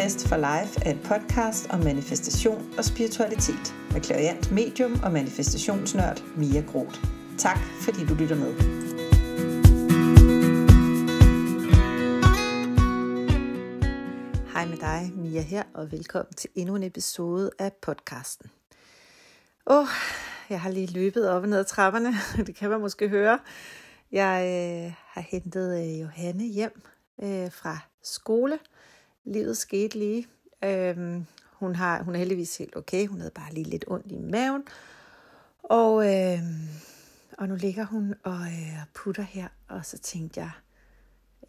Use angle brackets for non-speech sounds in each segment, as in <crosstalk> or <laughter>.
Manifest for Life er et podcast om manifestation og spiritualitet med klariant medium og manifestationsnørd Mia Groth. Tak fordi du lytter med. Hej med dig, Mia her, og velkommen til endnu en episode af podcasten. Åh, oh, jeg har lige løbet op og ned ad trapperne, <laughs> det kan man måske høre. Jeg øh, har hentet øh, Johanne hjem øh, fra skole, livet skete lige. Øhm, hun, har, hun er heldigvis helt okay. Hun havde bare lige lidt ondt i maven. Og, øhm, og nu ligger hun og øh, putter her, og så tænkte jeg,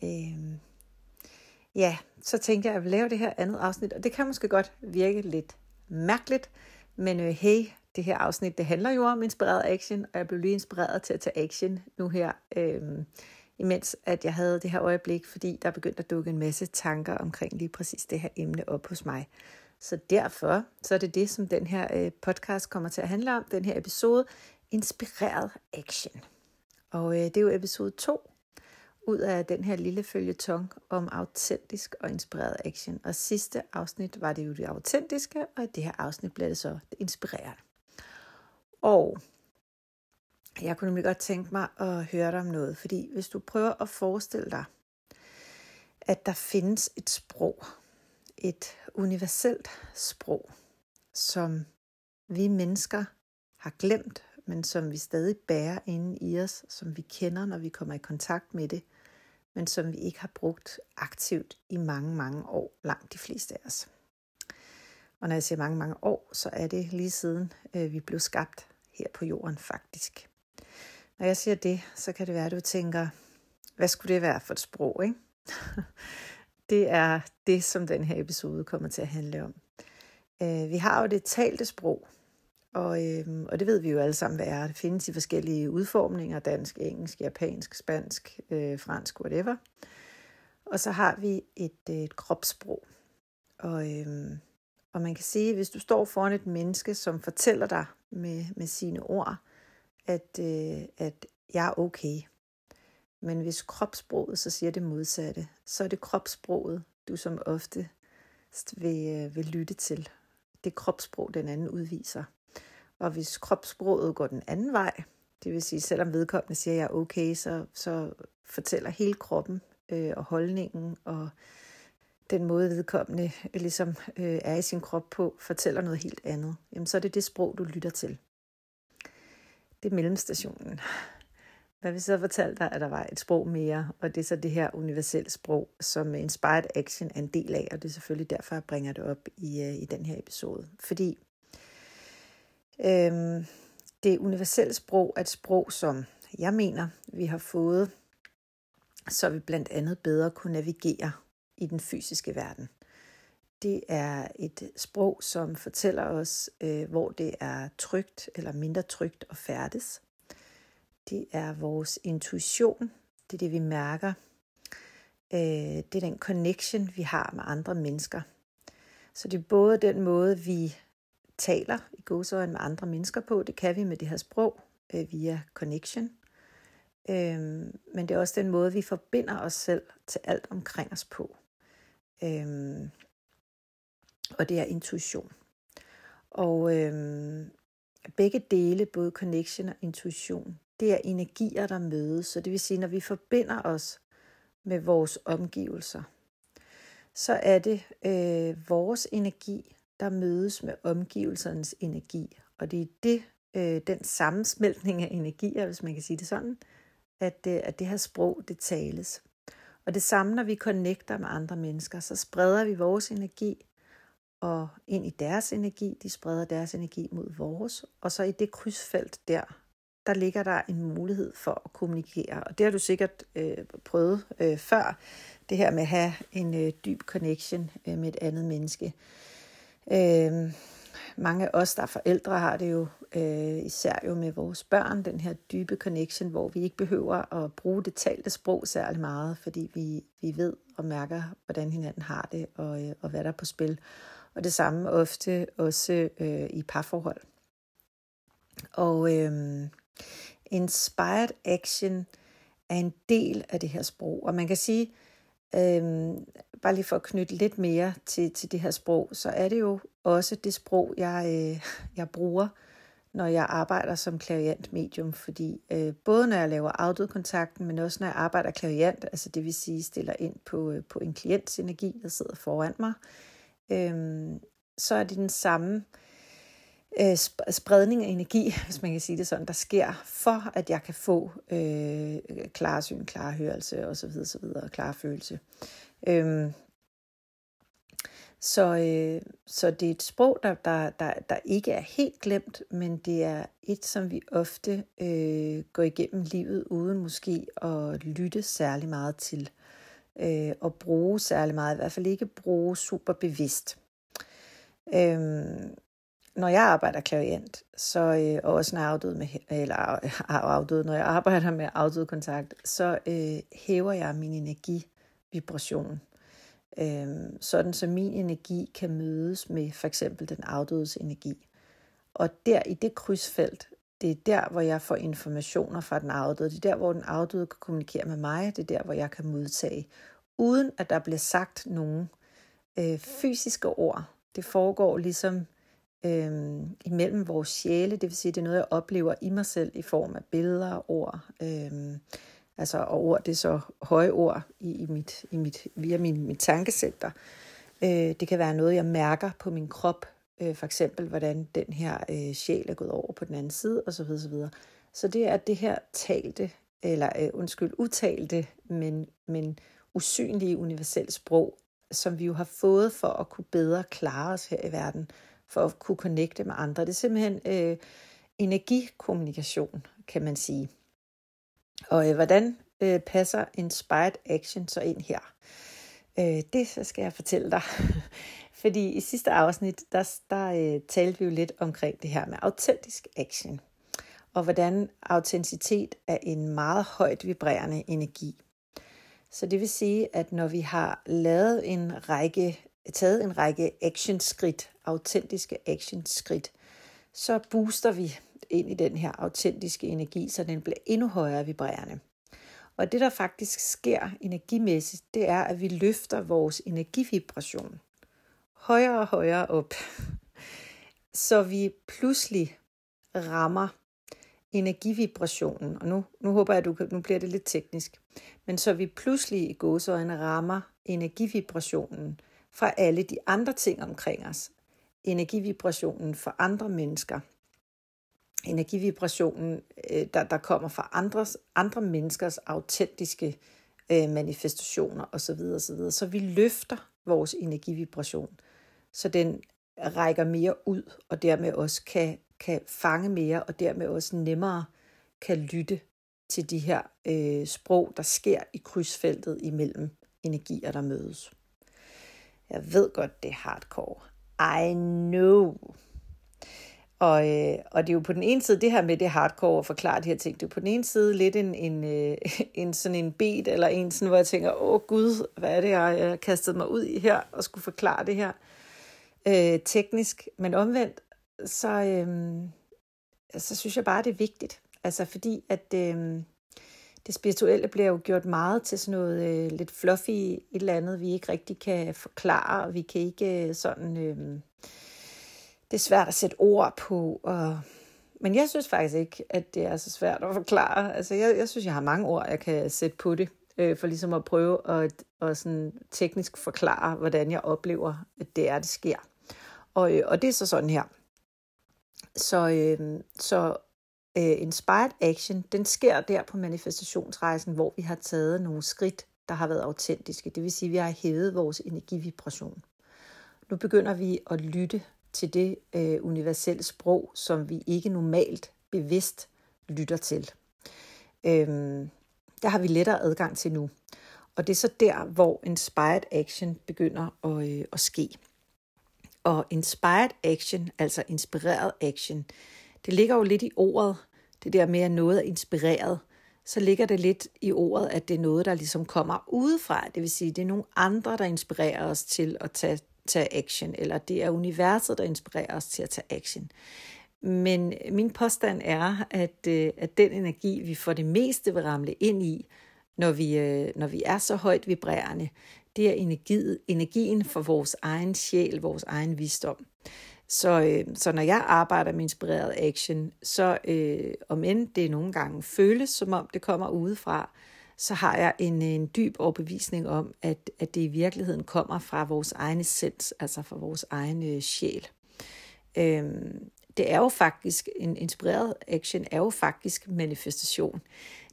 øhm, ja, så tænkte jeg, at jeg vil lave det her andet afsnit, og det kan måske godt virke lidt mærkeligt, men øh, hey, det her afsnit, det handler jo om inspireret action, og jeg blev lige inspireret til at tage action nu her. Øhm, imens at jeg havde det her øjeblik, fordi der begyndte at dukke en masse tanker omkring lige præcis det her emne op hos mig. Så derfor så er det det, som den her øh, podcast kommer til at handle om, den her episode, Inspireret Action. Og øh, det er jo episode 2 ud af den her lille følgetong om autentisk og inspireret action. Og sidste afsnit var det jo det autentiske, og i det her afsnit bliver det så det inspirerende. Og jeg kunne nemlig godt tænke mig at høre dig om noget, fordi hvis du prøver at forestille dig, at der findes et sprog, et universelt sprog, som vi mennesker har glemt, men som vi stadig bærer inde i os, som vi kender, når vi kommer i kontakt med det, men som vi ikke har brugt aktivt i mange, mange år, langt de fleste af os. Og når jeg siger mange, mange år, så er det lige siden øh, vi blev skabt her på jorden faktisk. Når jeg siger det, så kan det være, at du tænker, hvad skulle det være for et sprog, ikke? <laughs> det er det, som den her episode kommer til at handle om. Øh, vi har jo det talte sprog, og, øhm, og det ved vi jo alle sammen, hvad er. Det findes i forskellige udformninger, dansk, engelsk, japansk, spansk, øh, fransk, whatever. Og så har vi et, øh, et kropssprog. Og, øhm, og man kan sige, hvis du står foran et menneske, som fortæller dig med, med sine ord, at, øh, at jeg er okay. Men hvis kropssproget så siger det modsatte, så er det kropssproget, du som ofte vil, øh, vil lytte til. Det kropssprog, den anden udviser. Og hvis kropssproget går den anden vej, det vil sige, selvom vedkommende siger, at jeg er okay, så, så fortæller hele kroppen øh, og holdningen og den måde vedkommende øh, ligesom øh, er i sin krop på, fortæller noget helt andet. Jamen så er det det sprog, du lytter til det er mellemstationen. Hvad vi så fortalte dig, at der var et sprog mere, og det er så det her universelle sprog, som Inspired Action er en del af, og det er selvfølgelig derfor, jeg bringer det op i, øh, i den her episode. Fordi øhm, det universelle sprog er et sprog, som jeg mener, vi har fået, så vi blandt andet bedre kunne navigere i den fysiske verden. Det er et sprog, som fortæller os, øh, hvor det er trygt eller mindre trygt at færdes. Det er vores intuition. Det er det, vi mærker. Øh, det er den connection, vi har med andre mennesker. Så det er både den måde, vi taler i godsøjen med andre mennesker på. Det kan vi med det her sprog øh, via connection. Øh, men det er også den måde, vi forbinder os selv til alt omkring os på. Øh, og det er intuition. Og øhm, begge dele, både connection og intuition, det er energier, der mødes. Så det vil sige, når vi forbinder os med vores omgivelser, så er det øh, vores energi, der mødes med omgivelsernes energi. Og det er det, øh, den sammensmeltning af energier, hvis man kan sige det sådan, at, øh, at det her sprog, det tales. Og det samme, når vi connecter med andre mennesker, så spreder vi vores energi, og ind i deres energi. De spreder deres energi mod vores. Og så i det krydsfelt der, der ligger der en mulighed for at kommunikere. Og det har du sikkert øh, prøvet øh, før, det her med at have en øh, dyb connection øh, med et andet menneske. Øh, mange af os, der er forældre, har det jo øh, især jo med vores børn, den her dybe connection, hvor vi ikke behøver at bruge det talte sprog særlig meget, fordi vi, vi ved og mærker, hvordan hinanden har det, og, øh, og hvad der er på spil og det samme ofte også øh, i parforhold. Og øh, inspired action er en del af det her sprog, og man kan sige, øh, bare lige for at knytte lidt mere til, til det her sprog, så er det jo også det sprog, jeg, øh, jeg bruger, når jeg arbejder som klaviant medium, fordi øh, både når jeg laver afdødkontakten, men også når jeg arbejder klaviant, altså det vil sige stiller ind på, øh, på en klients energi, der sidder foran mig, øh, Øhm, så er det den samme øh, spredning af energi, <laughs> hvis man kan sige det sådan, der sker for, at jeg kan få øh, klarsyn, klarhørelse osv. osv. klarfølelse. Øh, så, øh, så det er et sprog, der, der, der, der ikke er helt glemt, men det er et, som vi ofte øh, går igennem livet uden måske at lytte særlig meget til. Øh, og bruge særlig meget, i hvert fald ikke bruge super bevidst. Øhm, når jeg arbejder klaviant, så øh, og også når jeg afdød med, eller <laughs> afdød, når jeg arbejder med afdød kontakt, så øh, hæver jeg min energivibration Øhm, sådan så min energi kan mødes med for eksempel den afdødes energi. Og der i det krydsfelt, det er der, hvor jeg får informationer fra den afdøde. Det er der, hvor den afdøde kan kommunikere med mig. Det er der, hvor jeg kan modtage, uden at der bliver sagt nogen øh, fysiske ord. Det foregår ligesom øh, imellem vores sjæle, det vil sige, det er noget, jeg oplever i mig selv i form af billeder, ord, øh, Altså, og ord, det er så høje ord i, i mit, i mit, via min, mit tankecenter. Øh, det kan være noget, jeg mærker på min krop. Øh, for eksempel, hvordan den her øh, sjæl er gået over på den anden side, osv. osv. Så det er det her talte, eller øh, undskyld, utalte, men, men usynlige universelle sprog, som vi jo har fået for at kunne bedre klare os her i verden, for at kunne connecte med andre. Det er simpelthen øh, energikommunikation, kan man sige. Og øh, hvordan øh, passer Inspired Action så ind her? Øh, det så skal jeg fortælle dig. <laughs> Fordi i sidste afsnit, der, der øh, talte vi jo lidt omkring det her med autentisk action. Og hvordan autenticitet er en meget højt vibrerende energi. Så det vil sige, at når vi har lavet en række, taget en række actionskridt, autentiske actionskridt, så booster vi ind i den her autentiske energi, så den bliver endnu højere vibrerende. Og det, der faktisk sker energimæssigt, det er, at vi løfter vores energivibration højere og højere op, så vi pludselig rammer energivibrationen, og nu, nu håber jeg, at du kan, nu bliver det lidt teknisk, men så vi pludselig i gåsøjne rammer energivibrationen fra alle de andre ting omkring os. Energivibrationen for andre mennesker, energivibrationen, øh, der, der kommer fra andres, andre menneskers autentiske øh, manifestationer osv. osv. Så vi løfter vores energivibration, så den rækker mere ud, og dermed også kan, kan fange mere, og dermed også nemmere kan lytte til de her øh, sprog, der sker i krydsfeltet imellem energier, der mødes. Jeg ved godt, det er hardcore. I know. Og, øh, og det er jo på den ene side det her med det hardcore at forklare de her ting. Det er på den ene side lidt en, en, øh, <laughs> en sådan en bed, eller en sådan, hvor jeg tænker, åh gud, hvad er det, jeg kastet mig ud i her, og skulle forklare det her øh, teknisk. Men omvendt, så, øh, så synes jeg bare, det er vigtigt. Altså fordi, at øh, det spirituelle bliver jo gjort meget til sådan noget øh, lidt fluffy, et eller andet, vi ikke rigtig kan forklare, og vi kan ikke øh, sådan... Øh, det er svært at sætte ord på. Og... Men jeg synes faktisk ikke, at det er så svært at forklare. Altså, jeg, jeg synes, jeg har mange ord, jeg kan sætte på det, øh, for ligesom at prøve at, at sådan teknisk forklare, hvordan jeg oplever, at det er, det sker. Og, øh, og det er så sådan her. Så, øh, så øh, Inspired Action, den sker der på manifestationsrejsen, hvor vi har taget nogle skridt, der har været autentiske. Det vil sige, at vi har hævet vores energivibration. Nu begynder vi at lytte til det øh, universelle sprog, som vi ikke normalt bevidst lytter til. Øhm, der har vi lettere adgang til nu. Og det er så der, hvor inspired action begynder at, øh, at ske. Og inspired action, altså inspireret action, det ligger jo lidt i ordet, det der med, at noget er inspireret, så ligger det lidt i ordet, at det er noget, der ligesom kommer udefra. Det vil sige, det er nogle andre, der inspirerer os til at tage tage action, eller det er universet, der inspirerer os til at tage action. Men min påstand er, at, øh, at den energi, vi for det meste vil ramle ind i, når vi, øh, når vi er så højt vibrerende, det er energiet, energien for vores egen sjæl, vores egen visdom. Så, øh, så når jeg arbejder med inspireret action, så øh, om end det nogle gange føles, som om det kommer udefra, så har jeg en, en dyb overbevisning om, at, at det i virkeligheden kommer fra vores egen essens, altså fra vores egen øh, sjæl. Øhm, det er jo faktisk, en inspireret action er jo faktisk manifestation.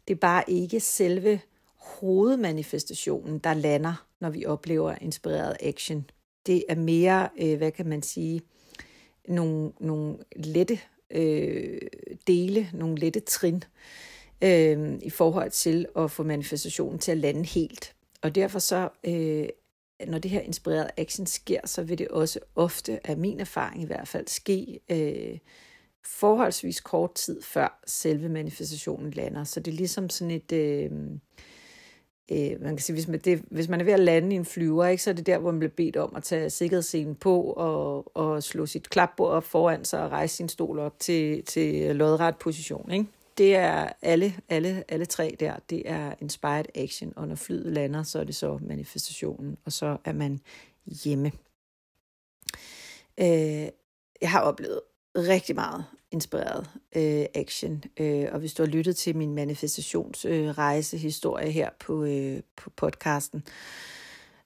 Det er bare ikke selve hovedmanifestationen, der lander, når vi oplever inspireret action. Det er mere, øh, hvad kan man sige, nogle, nogle lette øh, dele, nogle lette trin øh, i forhold til at få manifestationen til at lande helt. Og derfor så, øh, når det her inspirerede action sker, så vil det også ofte, af min erfaring i hvert fald, ske øh, forholdsvis kort tid før selve manifestationen lander. Så det er ligesom sådan et... Øh, øh, man kan sige, hvis man, det, hvis man er ved at lande i en flyver, ikke, så er det der, hvor man bliver bedt om at tage sikkerhedsscenen på og, og slå sit klapbord op foran sig og rejse sin stol op til, til lodret position. Ikke? Det er alle, alle, alle tre der, det er inspired action, og når flyet lander, så er det så manifestationen, og så er man hjemme. Øh, jeg har oplevet rigtig meget inspireret øh, action. Øh, og hvis du har lyttet til min manifestationsrejsehistorie øh, her på, øh, på podcasten,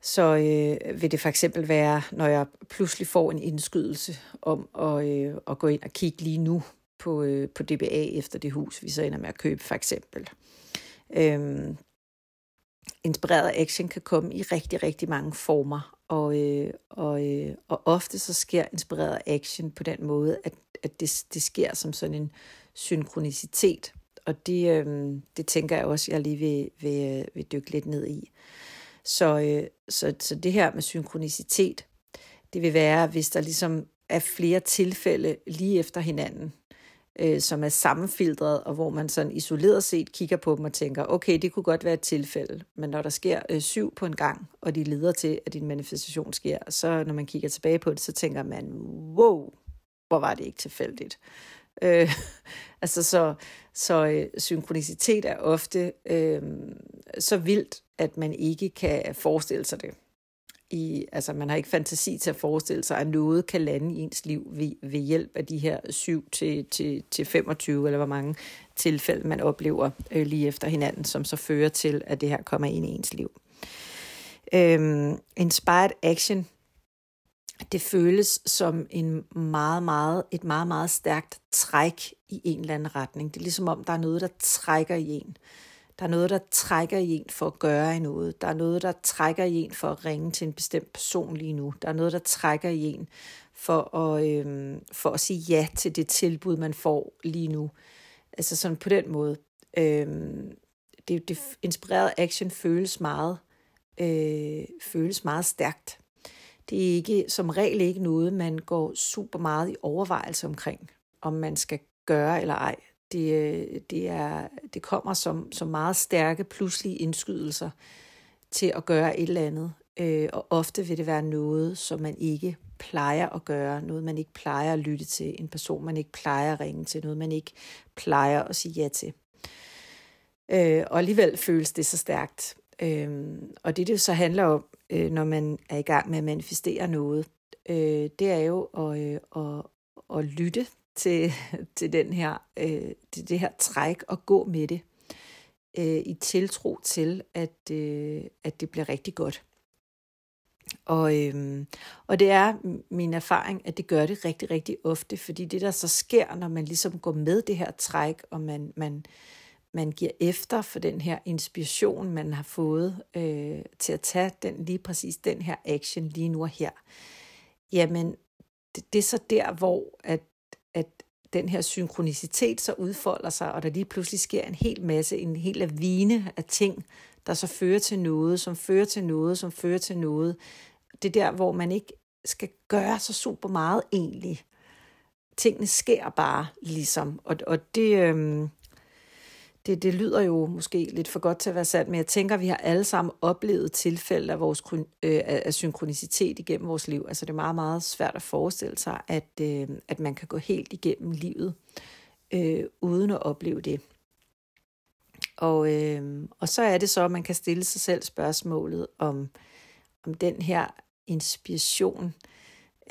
så øh, vil det for eksempel være, når jeg pludselig får en indskydelse om at, øh, at gå ind og kigge lige nu på, øh, på DBA efter det hus, vi så ender med at købe for eksempel. Øhm, inspireret action kan komme i rigtig, rigtig mange former, og, øh, og, øh, og ofte så sker inspireret action på den måde, at, at det, det sker som sådan en synkronicitet. Og det, øh, det tænker jeg også, jeg lige vil, vil, øh, vil dykke lidt ned i. Så, øh, så, så det her med synkronicitet, det vil være, hvis der ligesom er flere tilfælde lige efter hinanden, øh, som er sammenfiltret, og hvor man sådan isoleret set kigger på dem og tænker, okay, det kunne godt være et tilfælde, men når der sker øh, syv på en gang, og de leder til, at din manifestation sker, så når man kigger tilbage på det, så tænker man, wow, hvor var det ikke tilfældigt. Øh, <laughs> altså så, så øh, synkronicitet er ofte øh, så vildt, at man ikke kan forestille sig det i, altså man har ikke fantasi til at forestille sig, at noget kan lande i ens liv ved, ved hjælp af de her 7 til, til, til 25, eller hvor mange tilfælde man oplever øh, lige efter hinanden, som så fører til, at det her kommer ind i ens liv. Øhm, inspired action, det føles som en meget, meget, et meget, meget stærkt træk i en eller anden retning. Det er ligesom om, der er noget, der trækker i en. Der er noget, der trækker i en for at gøre noget. Der er noget, der trækker i en for at ringe til en bestemt person lige nu. Der er noget, der trækker i en for at, øhm, for at sige ja til det tilbud, man får lige nu. Altså sådan på den måde. Øhm, det, det inspirerede action føles meget, øh, føles meget stærkt. Det er ikke som regel ikke noget, man går super meget i overvejelse omkring, om man skal gøre eller ej. Det, øh, det, er, det kommer som, som meget stærke, pludselige indskydelser til at gøre et eller andet. Øh, og ofte vil det være noget, som man ikke plejer at gøre, noget man ikke plejer at lytte til, en person man ikke plejer at ringe til, noget man ikke plejer at sige ja til. Øh, og alligevel føles det så stærkt. Øh, og det, det så handler om, øh, når man er i gang med at manifestere noget, øh, det er jo at, øh, at, at lytte til, <laughs> til, den her, øh, til det her træk og gå med det øh, i tiltro til, at, øh, at det bliver rigtig godt. Og, øhm, og det er min erfaring, at det gør det rigtig, rigtig ofte, fordi det, der så sker, når man ligesom går med det her træk, og man, man, man giver efter for den her inspiration, man har fået øh, til at tage den lige præcis den her action lige nu og her, jamen det, det er så der, hvor at at den her synkronicitet så udfolder sig, og der lige pludselig sker en hel masse, en hel lavine af ting, der så fører til noget, som fører til noget, som fører til noget. Det er der, hvor man ikke skal gøre så super meget egentlig. Tingene sker bare ligesom, og, og det, Øh, det, det lyder jo måske lidt for godt til at være sandt, men jeg tænker, at vi har alle sammen oplevet tilfælde af, vores, øh, af synkronicitet igennem vores liv. Altså det er meget, meget svært at forestille sig, at, øh, at man kan gå helt igennem livet øh, uden at opleve det. Og, øh, og så er det så, at man kan stille sig selv spørgsmålet om, om den her inspiration,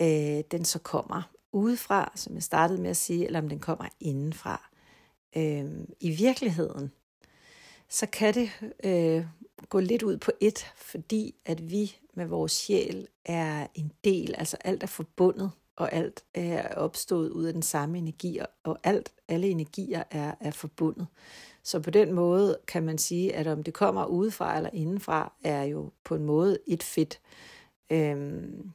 øh, den så kommer udefra, som jeg startede med at sige, eller om den kommer indenfra. Øh, I virkeligheden, så kan det øh, gå lidt ud på et, fordi at vi med vores sjæl er en del, altså alt er forbundet, og alt er opstået ud af den samme energi, og alt, alle energier er, er forbundet. Så på den måde kan man sige, at om det kommer udefra eller indenfra, er jo på en måde et fedt. Øhm,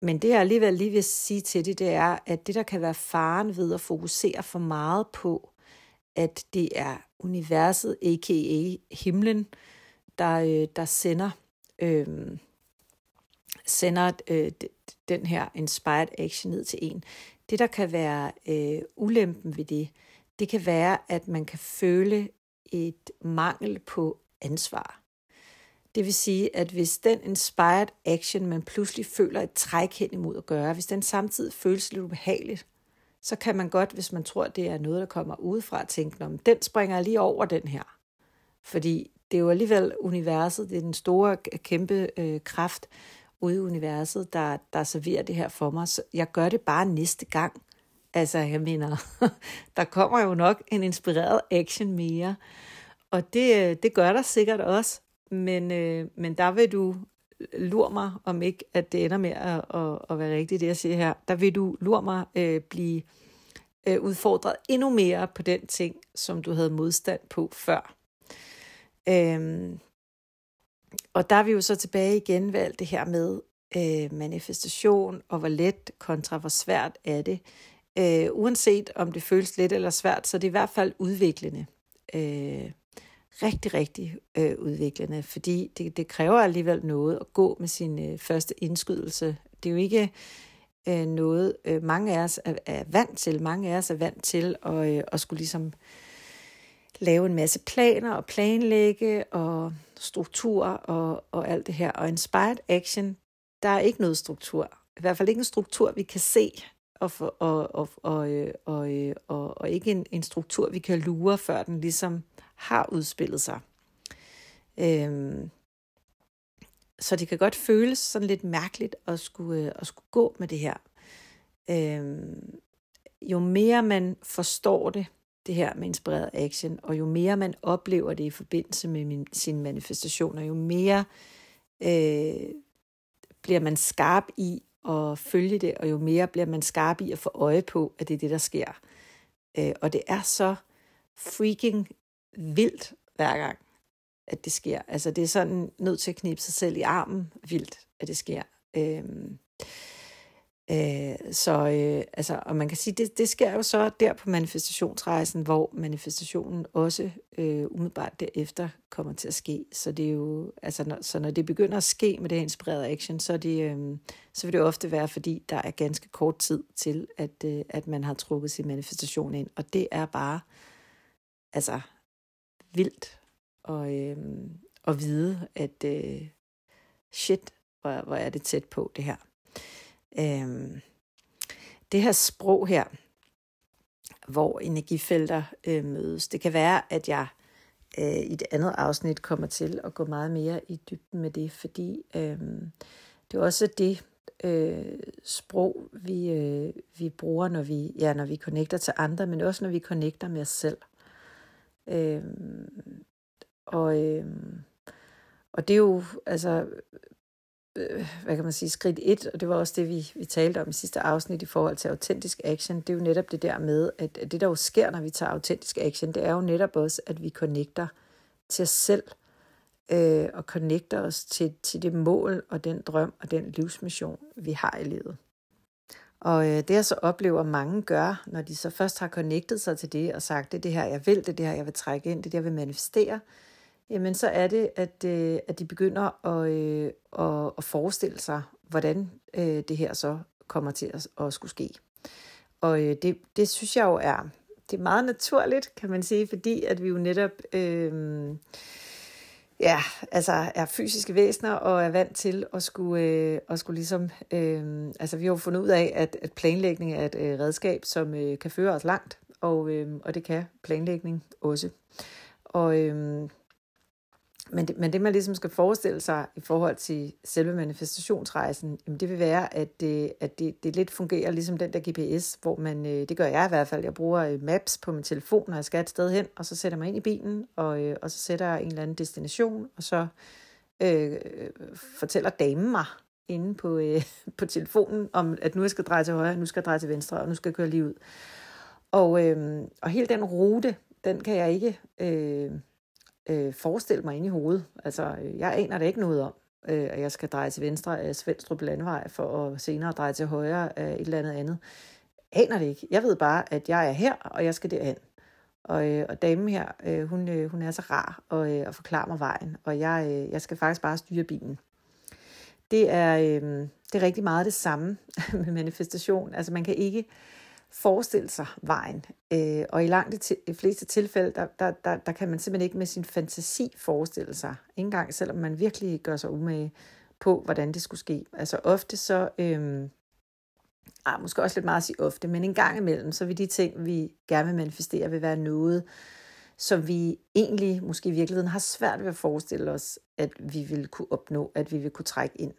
men det jeg alligevel lige vil sige til det, det er, at det der kan være faren ved at fokusere for meget på, at det er universet, a.k.a. himlen, der, øh, der sender, øh, sender øh, den her inspired action ned til en. Det, der kan være øh, ulempen ved det, det kan være, at man kan føle et mangel på ansvar. Det vil sige, at hvis den inspired action, man pludselig føler et træk hen imod at gøre, hvis den samtidig føles lidt ubehageligt, så kan man godt, hvis man tror, det er noget, der kommer udefra, tænke, om den springer lige over den her. Fordi det er jo alligevel universet, det er den store, kæmpe øh, kraft ude i universet, der, der serverer det her for mig. Så jeg gør det bare næste gang. Altså, jeg mener, <laughs> der kommer jo nok en inspireret action mere. Og det, øh, det gør der sikkert også. Men, øh, men der vil du lur mig, om ikke at det ender med at, at, at være rigtigt, det jeg siger her. Der vil du lur mig øh, blive øh, udfordret endnu mere på den ting, som du havde modstand på før. Øhm, og der er vi jo så tilbage igen ved alt det her med øh, manifestation, og hvor let kontra hvor svært er det. Øh, uanset om det føles let eller svært, så det er i hvert fald udviklende. Øh, rigtig, rigtig øh, udviklende, fordi det, det kræver alligevel noget at gå med sin øh, første indskydelse. Det er jo ikke øh, noget, øh, mange af os er, er vant til. Mange af os er vant til at, øh, at skulle ligesom lave en masse planer og planlægge og struktur og, og alt det her. Og inspired action, der er ikke noget struktur. I hvert fald ikke en struktur, vi kan se, og, og, og, og, øh, og, øh, og, og ikke en, en struktur, vi kan lure, før den ligesom har udspillet sig. Øhm, så det kan godt føles sådan lidt mærkeligt at skulle, øh, at skulle gå med det her. Øhm, jo mere man forstår det, det her med inspireret action, og jo mere man oplever det i forbindelse med min, sine manifestationer, jo mere øh, bliver man skarp i at følge det, og jo mere bliver man skarp i at få øje på, at det er det, der sker. Øh, og det er så freaking vildt hver gang, at det sker. Altså det er sådan nødt til at knibe sig selv i armen vildt, at det sker. Øhm, øh, så øh, altså, og man kan sige, det, det sker jo så der på manifestationsrejsen, hvor manifestationen også øh, umiddelbart derefter kommer til at ske. Så det er jo, altså når, så når det begynder at ske med det inspirerede action, så, er det, øh, så vil det ofte være, fordi der er ganske kort tid til, at, øh, at man har trukket sin manifestation ind. Og det er bare, altså vildt og, øh, at vide, at øh, shit, hvor, hvor er det tæt på det her. Øh, det her sprog her, hvor energifelter øh, mødes, det kan være, at jeg øh, i det andet afsnit kommer til at gå meget mere i dybden med det, fordi øh, det er også det øh, sprog, vi, øh, vi bruger, når vi, ja, når vi connecter til andre, men også når vi connecter med os selv. Øh, og, øh, og det er jo, altså, øh, hvad kan man sige, skridt et, og det var også det, vi, vi talte om i sidste afsnit i forhold til autentisk action, det er jo netop det der med, at, at det der jo sker, når vi tager autentisk action, det er jo netop også, at vi connecter til os selv, øh, og connecter os til, til det mål og den drøm og den livsmission, vi har i livet. Og øh, det jeg så oplever, mange gør, når de så først har connectet sig til det og sagt, det er det her, jeg vil, det er det her, jeg vil trække ind, det er det, jeg vil manifestere, jamen så er det, at, øh, at de begynder at, øh, at, at forestille sig, hvordan øh, det her så kommer til at, at skulle ske. Og øh, det, det synes jeg jo er, det er meget naturligt, kan man sige, fordi at vi jo netop... Øh, ja, altså er fysiske væsener og er vant til at skulle, øh, at skulle ligesom, øh, altså vi har jo fundet ud af, at, at planlægning er et øh, redskab, som øh, kan føre os langt, og, øh, og det kan planlægning også. Og, øh, men, det, men det, man ligesom skal forestille sig i forhold til selve manifestationsrejsen, jamen det vil være, at, det, at det, det lidt fungerer ligesom den der GPS, hvor man, øh, det gør jeg i hvert fald, jeg bruger øh, maps på min telefon, når jeg skal et sted hen, og så sætter jeg mig ind i bilen, og, øh, og så sætter jeg en eller anden destination, og så øh, fortæller damen mig inde på, øh, <laughs> på telefonen, om at nu jeg skal dreje til højre, nu skal jeg dreje til venstre, og nu skal jeg køre lige ud. Og, øh, og hele den rute, den kan jeg ikke... Øh, øh, forestille mig ind i hovedet. Altså, øh, jeg aner det ikke noget om, øh, at jeg skal dreje til venstre af Svendstrup Landvej, for at senere dreje til højre af et eller andet andet. Aner det ikke. Jeg ved bare, at jeg er her, og jeg skal derhen. Og, øh, og damen her, øh, hun, øh, hun er så rar og, øh, og forklarer mig vejen, og jeg, øh, jeg skal faktisk bare styre bilen. Det er, øh, det er rigtig meget det samme <laughs> med manifestation. Altså man kan ikke forestille sig vejen. Øh, og i langt de fleste tilfælde, der, der, der, der kan man simpelthen ikke med sin fantasi forestille sig. Ikke engang selvom man virkelig gør sig umage på, hvordan det skulle ske. Altså ofte så, øh, ah, måske også lidt meget at sige ofte, men en gang imellem, så vil de ting, vi gerne vil manifestere, vil være noget, som vi egentlig måske i virkeligheden har svært ved at forestille os, at vi vil kunne opnå, at vi vil kunne trække ind.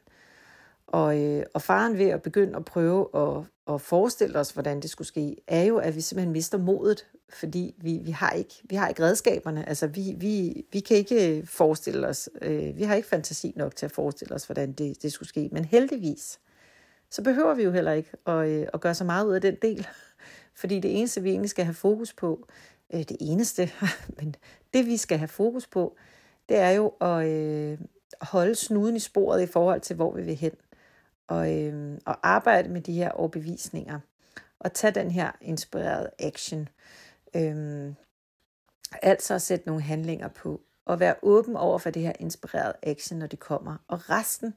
Og, øh, og faren ved at begynde at prøve at, at forestille os, hvordan det skulle ske, er jo, at vi simpelthen mister modet, fordi vi, vi, har, ikke, vi har ikke redskaberne. Altså, vi, vi, vi kan ikke øh, forestille os, øh, vi har ikke fantasi nok til at forestille os, hvordan det, det skulle ske. Men heldigvis, så behøver vi jo heller ikke at, øh, at gøre så meget ud af den del. <laughs> Fordi det eneste, vi egentlig skal have fokus på, øh, det eneste, <laughs> men det vi skal have fokus på, det er jo at øh, holde snuden i sporet i forhold til, hvor vi vil hen og, øhm, og arbejde med de her overbevisninger og tage den her inspirerede action. Øhm, altså at sætte nogle handlinger på og være åben over for det her inspirerede action, når det kommer. Og resten,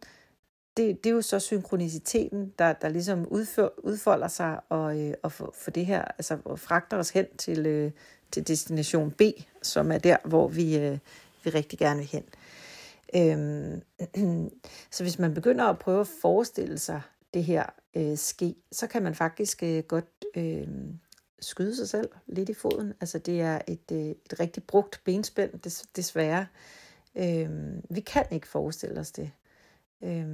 det, det er jo så synkroniciteten, der, der ligesom udfør, udfolder sig og, øh, og for, for det her, altså fragter os hen til, øh, til destination B, som er der, hvor vi, øh, vi rigtig gerne vil hen. Øhm, <clears throat> så hvis man begynder at prøve at forestille sig det her øh, ske, så kan man faktisk øh, godt øh, skyde sig selv lidt i foden. Altså det er et, øh, et rigtig brugt benspænd, des, desværre. Øh, vi kan ikke forestille os det. Øh,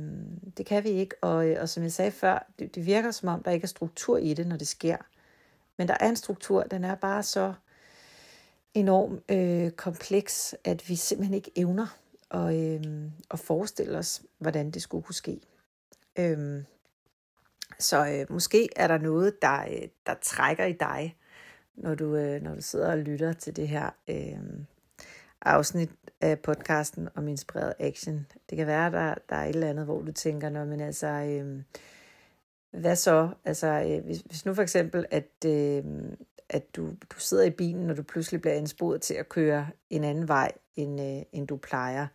det kan vi ikke, og, øh, og som jeg sagde før, det, det virker som om, der ikke er struktur i det, når det sker. Men der er en struktur, den er bare så enormt øh, kompleks, at vi simpelthen ikke evner og, øhm, og forestille os, hvordan det skulle kunne ske. Øhm, så øh, måske er der noget, der, øh, der trækker i dig, når du, øh, når du sidder og lytter til det her øh, afsnit af podcasten om inspireret action. Det kan være, der, der er et eller andet, hvor du tænker, Nå, men altså, øh, hvad så? Altså, øh, hvis, hvis nu for eksempel, at, øh, at du, du sidder i bilen, og du pludselig bliver ansporet til at køre en anden vej, end, øh, end du plejer.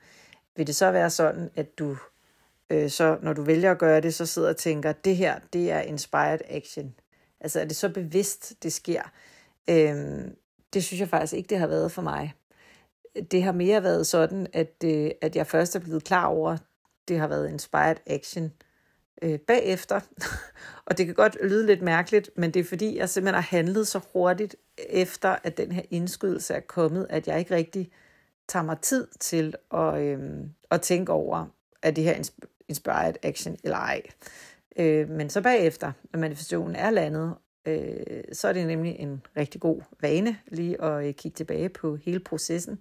Vil det så være sådan, at du øh, så, når du vælger at gøre det, så sidder og tænker, det her, det er inspired action. Altså er det så bevidst, det sker? Øh, det synes jeg faktisk ikke, det har været for mig. Det har mere været sådan, at, øh, at jeg først er blevet klar over, det har været inspired action øh, bagefter. <laughs> og det kan godt lyde lidt mærkeligt, men det er fordi, jeg simpelthen har handlet så hurtigt efter, at den her indskydelse er kommet, at jeg ikke rigtig tager mig tid til at, øh, at tænke over, at det her inspired action eller ej. Øh, men så bagefter, når manifestationen er landet, øh, så er det nemlig en rigtig god vane lige at øh, kigge tilbage på hele processen,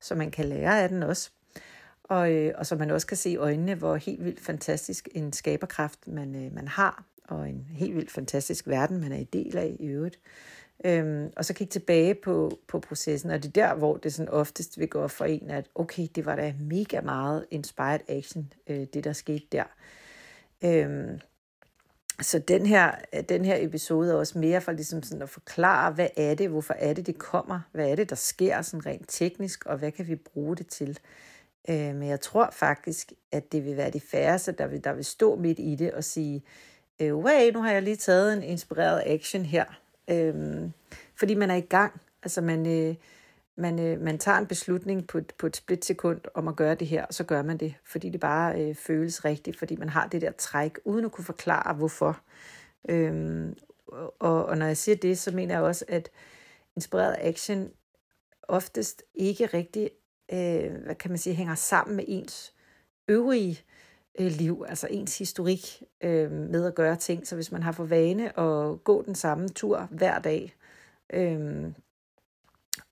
så man kan lære af den også. Og, øh, og så man også kan se i øjnene, hvor helt vildt fantastisk en skaberkraft man, øh, man har, og en helt vildt fantastisk verden, man er i del af i øvrigt. Øhm, og så kigge tilbage på, på processen, og det er der, hvor det sådan oftest vil gå for en, at okay, det var da mega meget inspired action, øh, det der skete der. Øhm, så den her, den her episode er også mere for ligesom sådan at forklare, hvad er det, hvorfor er det, det kommer, hvad er det, der sker sådan rent teknisk, og hvad kan vi bruge det til. Øh, men jeg tror faktisk, at det vil være de færreste, der vil, der vil stå midt i det og sige, øh, way, nu har jeg lige taget en inspireret action her. Øh, fordi man er i gang. Altså man, øh, man, øh, man tager en beslutning på, på et splitsekund om at gøre det her, og så gør man det, fordi det bare øh, føles rigtigt, fordi man har det der træk, uden at kunne forklare hvorfor. Øh, og, og når jeg siger det, så mener jeg også, at inspireret action oftest ikke rigtig, øh, hvad kan man sige, hænger sammen med ens øvrige øh, liv, altså ens historik øh, med at gøre ting. Så hvis man har for vane at gå den samme tur hver dag, øh,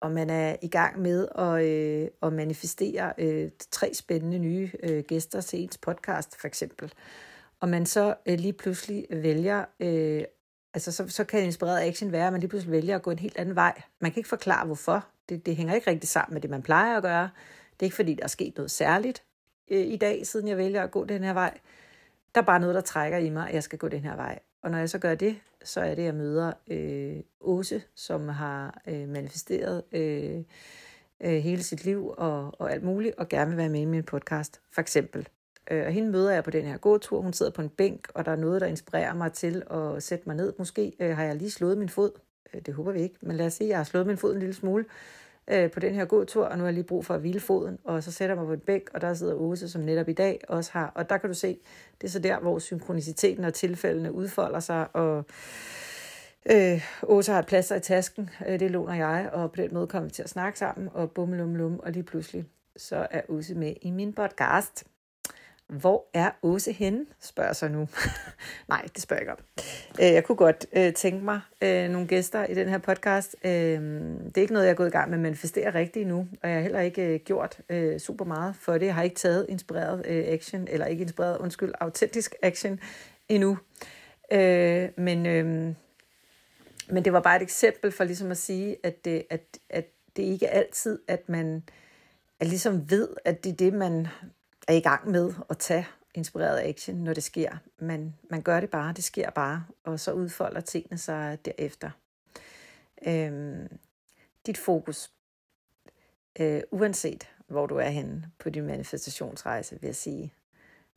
og man er i gang med at, øh, at manifestere øh, tre spændende nye øh, gæster til ens podcast, for eksempel, og man så øh, lige pludselig vælger, øh, altså så, så kan inspireret action være, at man lige pludselig vælger at gå en helt anden vej. Man kan ikke forklare, hvorfor. Det, det hænger ikke rigtig sammen med det, man plejer at gøre. Det er ikke, fordi der er sket noget særligt øh, i dag, siden jeg vælger at gå den her vej. Der er bare noget, der trækker i mig, at jeg skal gå den her vej. Og når jeg så gør det, så er det, at jeg møder øh, Åse, som har øh, manifesteret øh, øh, hele sit liv og, og alt muligt, og gerne vil være med i min podcast, for eksempel. Øh, og hende møder jeg på den her gåtur. Hun sidder på en bænk, og der er noget, der inspirerer mig til at sætte mig ned. Måske øh, har jeg lige slået min fod. Øh, det håber vi ikke, men lad os sige, at jeg har slået min fod en lille smule øh, på den her gåtur, og nu har jeg lige brug for at hvile foden, og så sætter jeg mig på en bænk, og der sidder Åse, som netop i dag også har, og der kan du se, det er så der, hvor synkroniciteten og tilfældene udfolder sig, og øh, Åse har et plaster i tasken, øh, det låner jeg, og på den måde kommer vi til at snakke sammen, og bum, lum, lum, og lige pludselig, så er Åse med i min podcast. Hvor er Åse henne, spørger sig nu. <laughs> Nej, det spørger jeg ikke om. Øh, jeg kunne godt øh, tænke mig øh, nogle gæster i den her podcast. Øh, det er ikke noget, jeg er gået i gang med at manifestere rigtigt endnu, og jeg har heller ikke øh, gjort øh, super meget for det. Jeg har ikke taget inspireret øh, action, eller ikke inspireret, undskyld, autentisk action endnu. Øh, men, øh, men det var bare et eksempel for ligesom at sige, at det, at, at det ikke er altid, at man at ligesom ved, at det er det, man er i gang med at tage inspireret action, når det sker. Man, man gør det bare, det sker bare, og så udfolder tingene sig derefter. Øhm, dit fokus, øh, uanset hvor du er henne på din manifestationsrejse, vil jeg sige,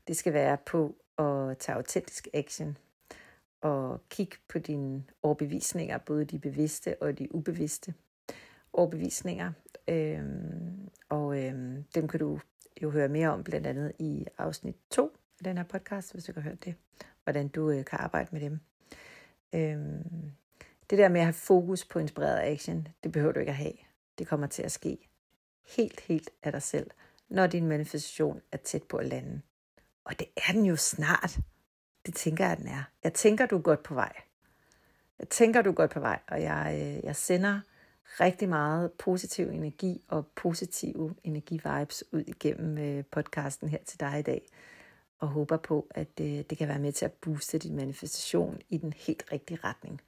det skal være på at tage autentisk action og kigge på dine overbevisninger, både de bevidste og de ubevidste overbevisninger. Øhm, og øhm, dem kan du jo høre mere om, blandt andet i afsnit 2 af den her podcast, hvis du har hørt det, hvordan du øh, kan arbejde med dem. Øhm, det der med at have fokus på inspireret action, det behøver du ikke at have. Det kommer til at ske helt, helt af dig selv, når din manifestation er tæt på at lande. Og det er den jo snart. Det tænker jeg, den er. Jeg tænker, du er godt på vej. Jeg tænker, du er godt på vej, og jeg, øh, jeg sender rigtig meget positiv energi og positive energivibes ud igennem øh, podcasten her til dig i dag. Og håber på, at øh, det, kan være med til at booste din manifestation i den helt rigtige retning.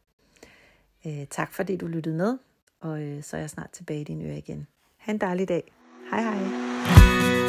Øh, tak fordi du lyttede med, og så er jeg snart tilbage i din øre igen. Ha' en dejlig dag. Hej hej.